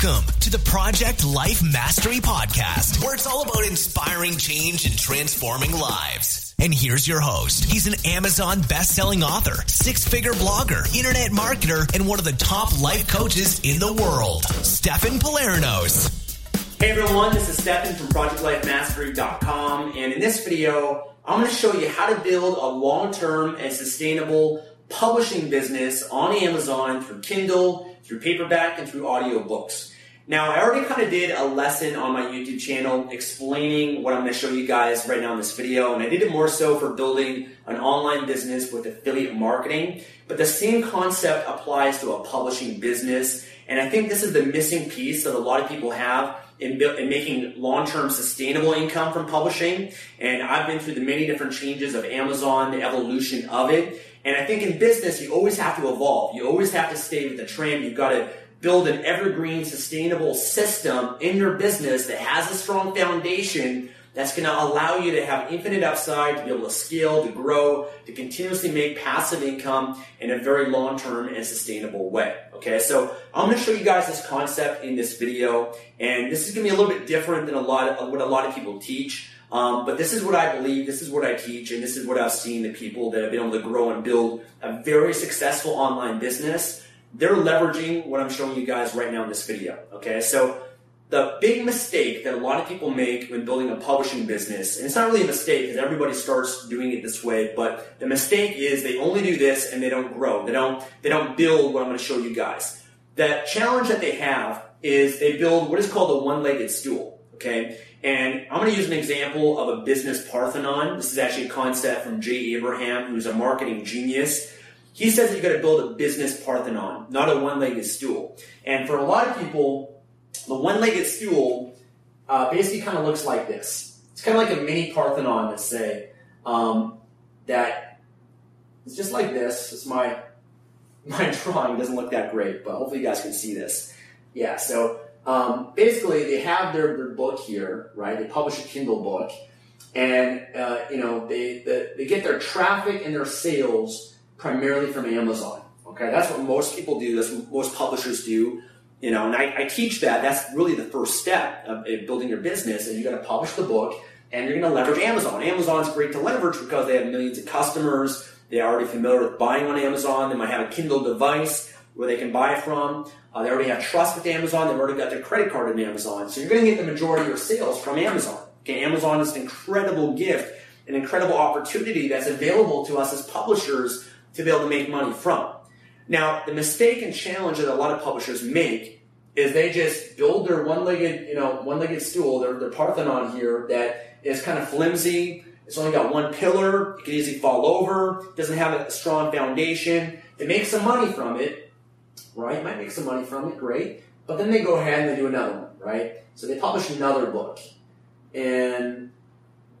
Welcome to the Project Life Mastery Podcast, where it's all about inspiring change and transforming lives. And here's your host. He's an Amazon best-selling author, six-figure blogger, internet marketer, and one of the top life coaches in the world, Stefan Pylarinos. Hey everyone, this is Stefan from ProjectLifeMastery.com, and in this video, I'm going to show you how to build a long-term and sustainable publishing business on Amazon through Kindle, through paperback, and through audiobooks. Now, I already kind of did a lesson on my YouTube channel explaining what I'm going to show you guys right now in this video, and I did it more so for building an online business with affiliate marketing, but the same concept applies to a publishing business, and I think this is the missing piece that a lot of people have in, in making long-term sustainable income from publishing, and I've been through the many different changes of Amazon, the evolution of it, and I think in business, you always have to evolve. You always have to stay with the trend. You've got to build an evergreen, sustainable system in your business that has a strong foundation that's going to allow you to have infinite upside, to be able to scale, to grow, to continuously make passive income in a very long-term and sustainable way. Okay, so I'm going to show you guys this concept in this video, and this is going to be a little bit different than a lot of what a lot of people teach. Um, but this is what I believe, this is what I teach, and this is what I've seen the people that have been able to grow and build a very successful online business. They're leveraging what I'm showing you guys right now in this video. Okay, so the big mistake that a lot of people make when building a publishing business, and it's not really a mistake because everybody starts doing it this way, but the mistake is they only do this and they don't grow. They don't they don't build what I'm going to show you guys. The challenge that they have is they build what is called a one-legged stool. Okay, and I'm going to use an example of a business Parthenon. This is actually a concept from Jay Abraham, who's a marketing genius. He says you've got to build a business Parthenon, not a one-legged stool. And for a lot of people, the one-legged stool uh, basically kind of looks like this. It's kind of like a mini Parthenon, let's say, um, that it's just like this. It's my my drawing doesn't look that great, but hopefully you guys can see this. Yeah, so um, basically they have their, their book here, right? They publish a Kindle book, and uh, you know they the, they get their traffic and their sales primarily from Amazon. Okay, that's what most people do. That's what most publishers do. You know, and I, I teach that. That's really the first step of, of building your business, and you got to publish the book, and you're going to leverage Amazon. Amazon's great to leverage because they have millions of customers. They're already familiar with buying on Amazon. They might have a Kindle device where they can buy from. Uh, they already have trust with Amazon. They've already got their credit card in Amazon. So you're going to get the majority of your sales from Amazon. Okay, Amazon is an incredible gift, an incredible opportunity that's available to us as publishers to be able to make money from. Now, the mistake and challenge that a lot of publishers make is they just build their one-legged, you know, one-legged stool, their, their Parthenon here that is kind of flimsy. It's only got one pillar. It can easily fall over. Doesn't have a strong foundation. They make some money from it, right? Might make some money from it, great. But then they go ahead and they do another one, right? So they publish another book. And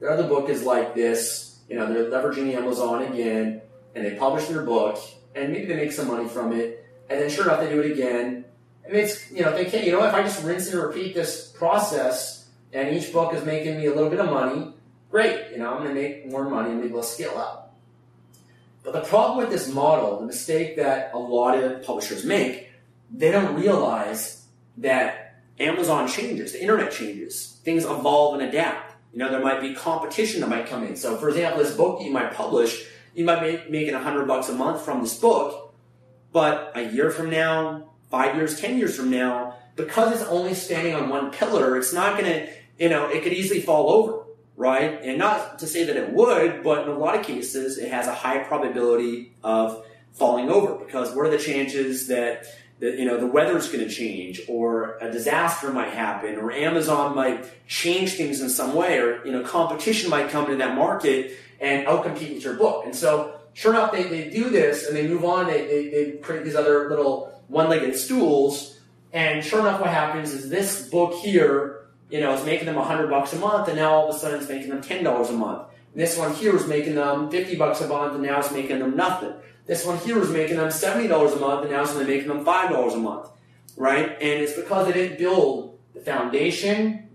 their other book is like this, you know, they're leveraging Amazon again, and they publish their book, and maybe they make some money from it, and then sure enough, they do it again. And it's, you know, they can't, you know, if I just rinse and repeat this process, and each book is making me a little bit of money, great, you know, I'm to make more money and maybe I'll scale up. But the problem with this model, the mistake that a lot of publishers make, they don't realize that Amazon changes, the internet changes, things evolve and adapt. You know, there might be competition that might come in. So, for example, this book that you might publish, you might be making hundred bucks a month from this book, but a year from now, five years, ten years from now, because it's only standing on one pillar, it's not going to, you know, it could easily fall over right? And not to say that it would, but in a lot of cases, it has a high probability of falling over because what are the chances that you know the weather's going to change or a disaster might happen or Amazon might change things in some way or you know competition might come into that market and outcompete with your book. And so sure enough, they, they do this and they move on. They, they, they create these other little one-legged stools And sure enough, what happens is this book here, you know, it's making them 100 bucks a month, and now all of a sudden it's making them $10 a month. And this one here was making them 50 bucks a month, and now it's making them nothing. This one here was making them $70 a month, and now it's only making them $5 a month, right? And it's because they didn't build the foundation,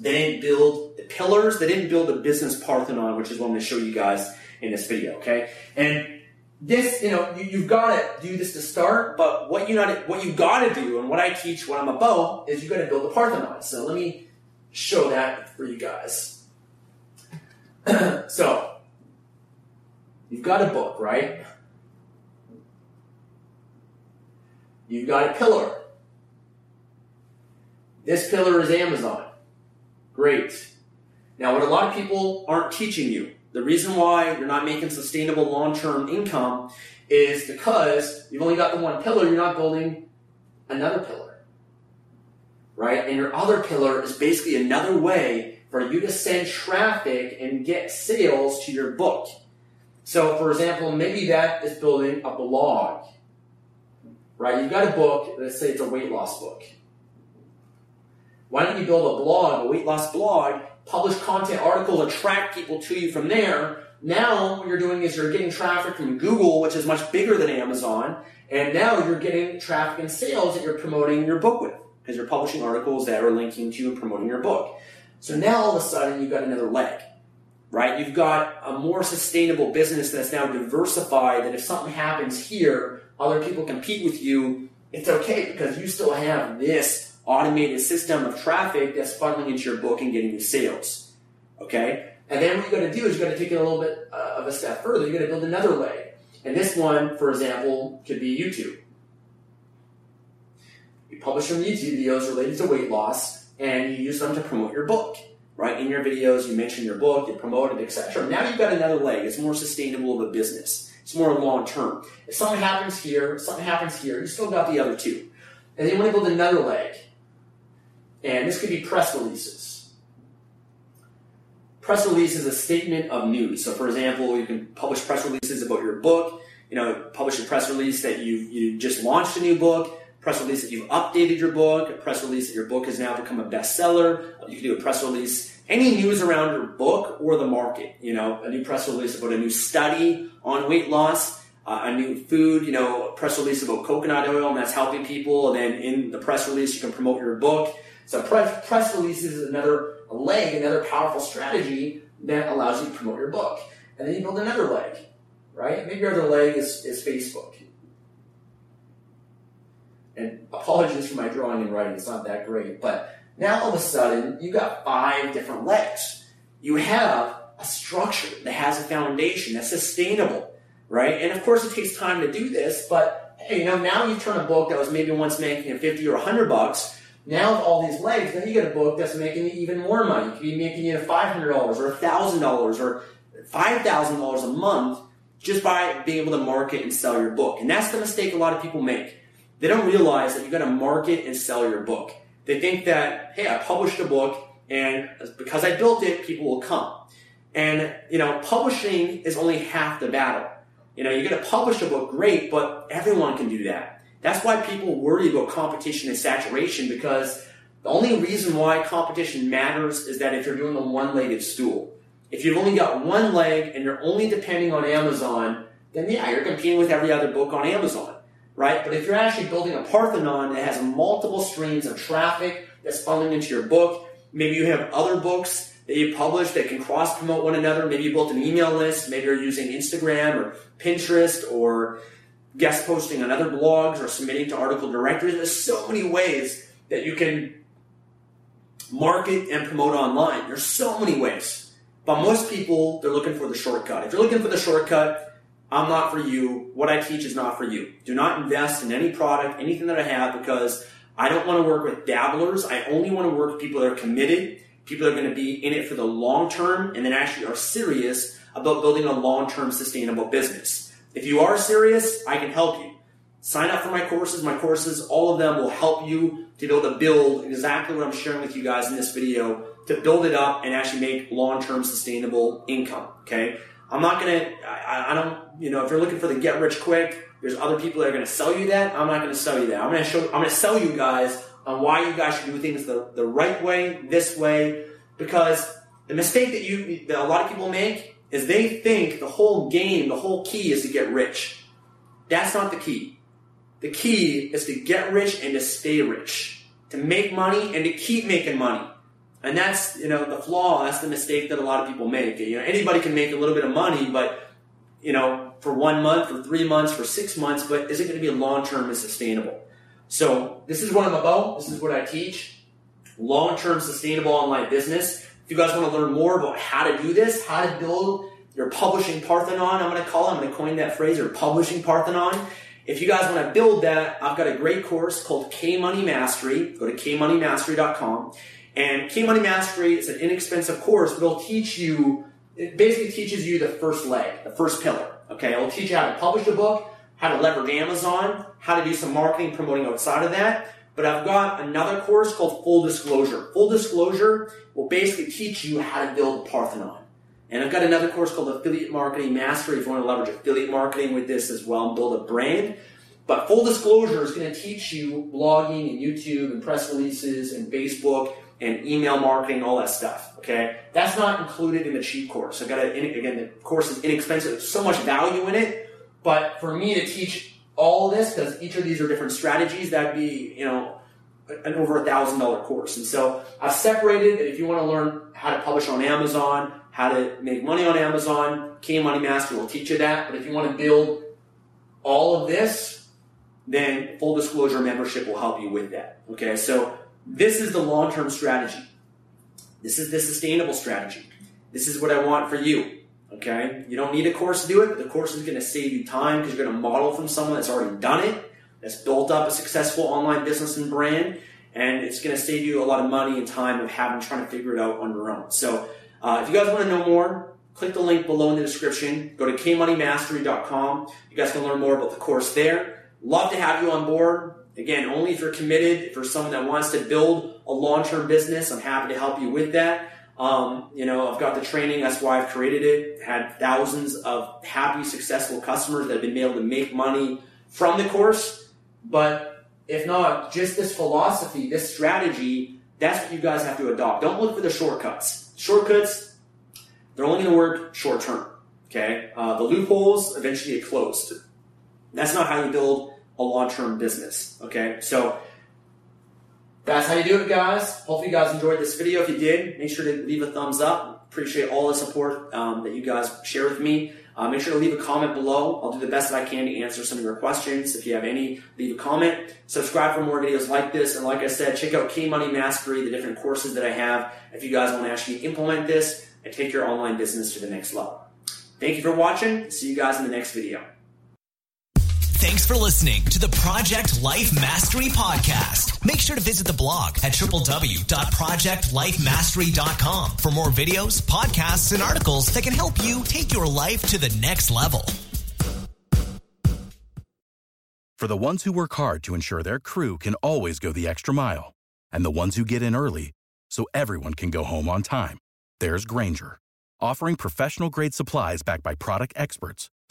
they didn't build the pillars, they didn't build the business Parthenon, which is what I'm going to show you guys in this video, okay? And this, you know, you, have got to do this to start, but what you not, what you got to do, and what I teach, what I'm about, is you got to build the Parthenon. So let me show that for you guys. so you've got a book, right? You've got a pillar. This pillar is Amazon. Great. Now, what a lot of people aren't teaching you the reason why you're not making sustainable long-term income is because you've only got the one pillar, you're not building another pillar. Right? And your other pillar is basically another way for you to send traffic and get sales to your book. So, for example, maybe that is building a blog. Right? You've got a book, let's say it's a weight loss book. Why don't you build a blog, a weight loss blog, publish content articles, attract people to you from there. Now what you're doing is you're getting traffic from Google, which is much bigger than Amazon, and now you're getting traffic and sales that you're promoting your book with because you're publishing articles that are linking to and promoting your book. So now all of a sudden you've got another leg, right? You've got a more sustainable business that's now diversified that if something happens here, other people compete with you. It's okay because you still have this automated system of traffic that's funneling into your book and getting you sales. Okay? And then what you got to do is you got to take it a little bit uh, of a step further. You got to build another leg. And this one, for example, could be YouTube. You publish some YouTube videos related to weight loss, and you use them to promote your book. Right in your videos, you mention your book, you promote it, etc. Now you've got another leg. It's more sustainable of a business. It's more long term. If something happens here, something happens here, you still got the other two. And then you want to build another leg. And this could be press releases. Press release is a statement of news. So, for example, you can publish press releases about your book. You know, publish a press release that you you just launched a new book. Press release that you've updated your book. A press release that your book has now become a bestseller. You can do a press release any news around your book or the market. You know, a new press release about a new study on weight loss. Uh, a new food, you know, press release about coconut oil and that's helping people. And then in the press release, you can promote your book. So press, press releases is another leg, another powerful strategy that allows you to promote your book. And then you build another leg, right? Maybe your other leg is, is Facebook. And apologies for my drawing and writing, it's not that great. But now all of a sudden, you've got five different legs. You have a structure that has a foundation that's sustainable, right? And of course, it takes time to do this, but hey, you know, now you turn a book that was maybe once making 50 or 100 bucks now with all these legs, then you get a book that's making you even more money. You could be making you $500 or $1,000 or $5,000 a month just by being able to market and sell your book. And that's the mistake a lot of people make. They don't realize that you got to market and sell your book. They think that, hey, I published a book and because I built it, people will come. And, you know, publishing is only half the battle. You know, you're going to publish a book, great, but everyone can do that. That's why people worry about competition and saturation because the only reason why competition matters is that if you're doing a one-legged stool. If you've only got one leg and you're only depending on Amazon, then yeah, you're competing with every other book on Amazon, right? But if you're actually building a Parthenon that has multiple streams of traffic that's funneling into your book, maybe you have other books that you publish that can cross promote one another. Maybe you built an email list. Maybe you're using Instagram or Pinterest or guest posting on other blogs or submitting to article directories. There's so many ways that you can market and promote online. There's so many ways. But most people, they're looking for the shortcut. If you're looking for the shortcut, I'm not for you. What I teach is not for you. Do not invest in any product, anything that I have, because I don't want to work with dabblers. I only want to work with people that are committed, people that are going to be in it for the long term, and then actually are serious about building a long term sustainable business. If you are serious, I can help you. Sign up for my courses. My courses, all of them will help you to be able to build exactly what I'm sharing with you guys in this video to build it up and actually make long-term sustainable income. Okay. I'm not going to, I don't, you know, if you're looking for the get rich quick, There's other people that are to sell you that. I'm not to sell you that. I'm to show. I'm to sell you guys on why you guys should do things the, the right way, this way, because the mistake that you that a lot of people make is they think the whole game, the whole key is to get rich. That's not the key. The key is to get rich and to stay rich, to make money and to keep making money. And that's, you know, the flaw, that's the mistake that a lot of people make. You know, anybody can make a little bit of money, but, you know, for one month, for three months, for six months, but is it going to be long term and sustainable? So this is what I'm about. This is what I teach. Long term sustainable online business. If you guys want to learn more about how to do this, how to build your publishing Parthenon, I'm going to call it, I'm going to coin that phrase, or publishing Parthenon. If you guys want to build that, I've got a great course called K Money Mastery. Go to kmoneymastery.com. And K Money Mastery is an inexpensive course, but it'll teach you, it basically teaches you the first leg, the first pillar. Okay, it'll teach you how to publish a book, how to leverage Amazon, how to do some marketing promoting outside of that. But I've got another course called Full Disclosure. Full Disclosure will basically teach you how to build Parthenon. And I've got another course called Affiliate Marketing Mastery if you want to leverage affiliate marketing with this as well and build a brand. But full disclosure is going to teach you blogging and YouTube and press releases and Facebook and email marketing, all that stuff. Okay, that's not included in the cheap course. I got to again, the course is inexpensive. There's so much value in it, but for me to teach all this because each of these are different strategies, that'd be you know an over a thousand dollar course. And so I've separated. If you want to learn how to publish on Amazon, how to make money on Amazon, K Money Master will teach you that. But if you want to build all of this, then full disclosure membership will help you with that. Okay, so this is the long term strategy. This is the sustainable strategy. This is what I want for you. Okay, you don't need a course to do it, the course is going to save you time because you're going to model from someone that's already done it, that's built up a successful online business and brand, and it's going to save you a lot of money and time of having trying to figure it out on your own. So, uh, if you guys want to know more, click the link below in the description. Go to kmoneymastery.com. You guys can learn more about the course there. Love to have you on board. Again, only if you're committed, if you're someone that wants to build a long-term business, I'm happy to help you with that. Um, you know, I've got the training. That's why I've created it. Had thousands of happy, successful customers that have been able to make money from the course. But if not, just this philosophy, this strategy, that's what you guys have to adopt. Don't look for the shortcuts. Shortcuts, they're only going to work short term. Okay, uh, the loopholes eventually get closed. That's not how you build a long-term business. Okay, so that's how you do it, guys. Hopefully, you guys enjoyed this video. If you did, make sure to leave a thumbs up. Appreciate all the support um, that you guys share with me. Uh, make sure to leave a comment below. I'll do the best that I can to answer some of your questions. If you have any, leave a comment. Subscribe for more videos like this. And like I said, check out K Money Mastery, the different courses that I have. If you guys want to actually implement this and take your online business to the next level. Thank you for watching. See you guys in the next video. Thanks for listening to the Project Life Mastery Podcast. Make sure to visit the blog at www.projectlifemastery.com for more videos, podcasts, and articles that can help you take your life to the next level. For the ones who work hard to ensure their crew can always go the extra mile, and the ones who get in early so everyone can go home on time, there's Grainger, offering professional grade supplies backed by product experts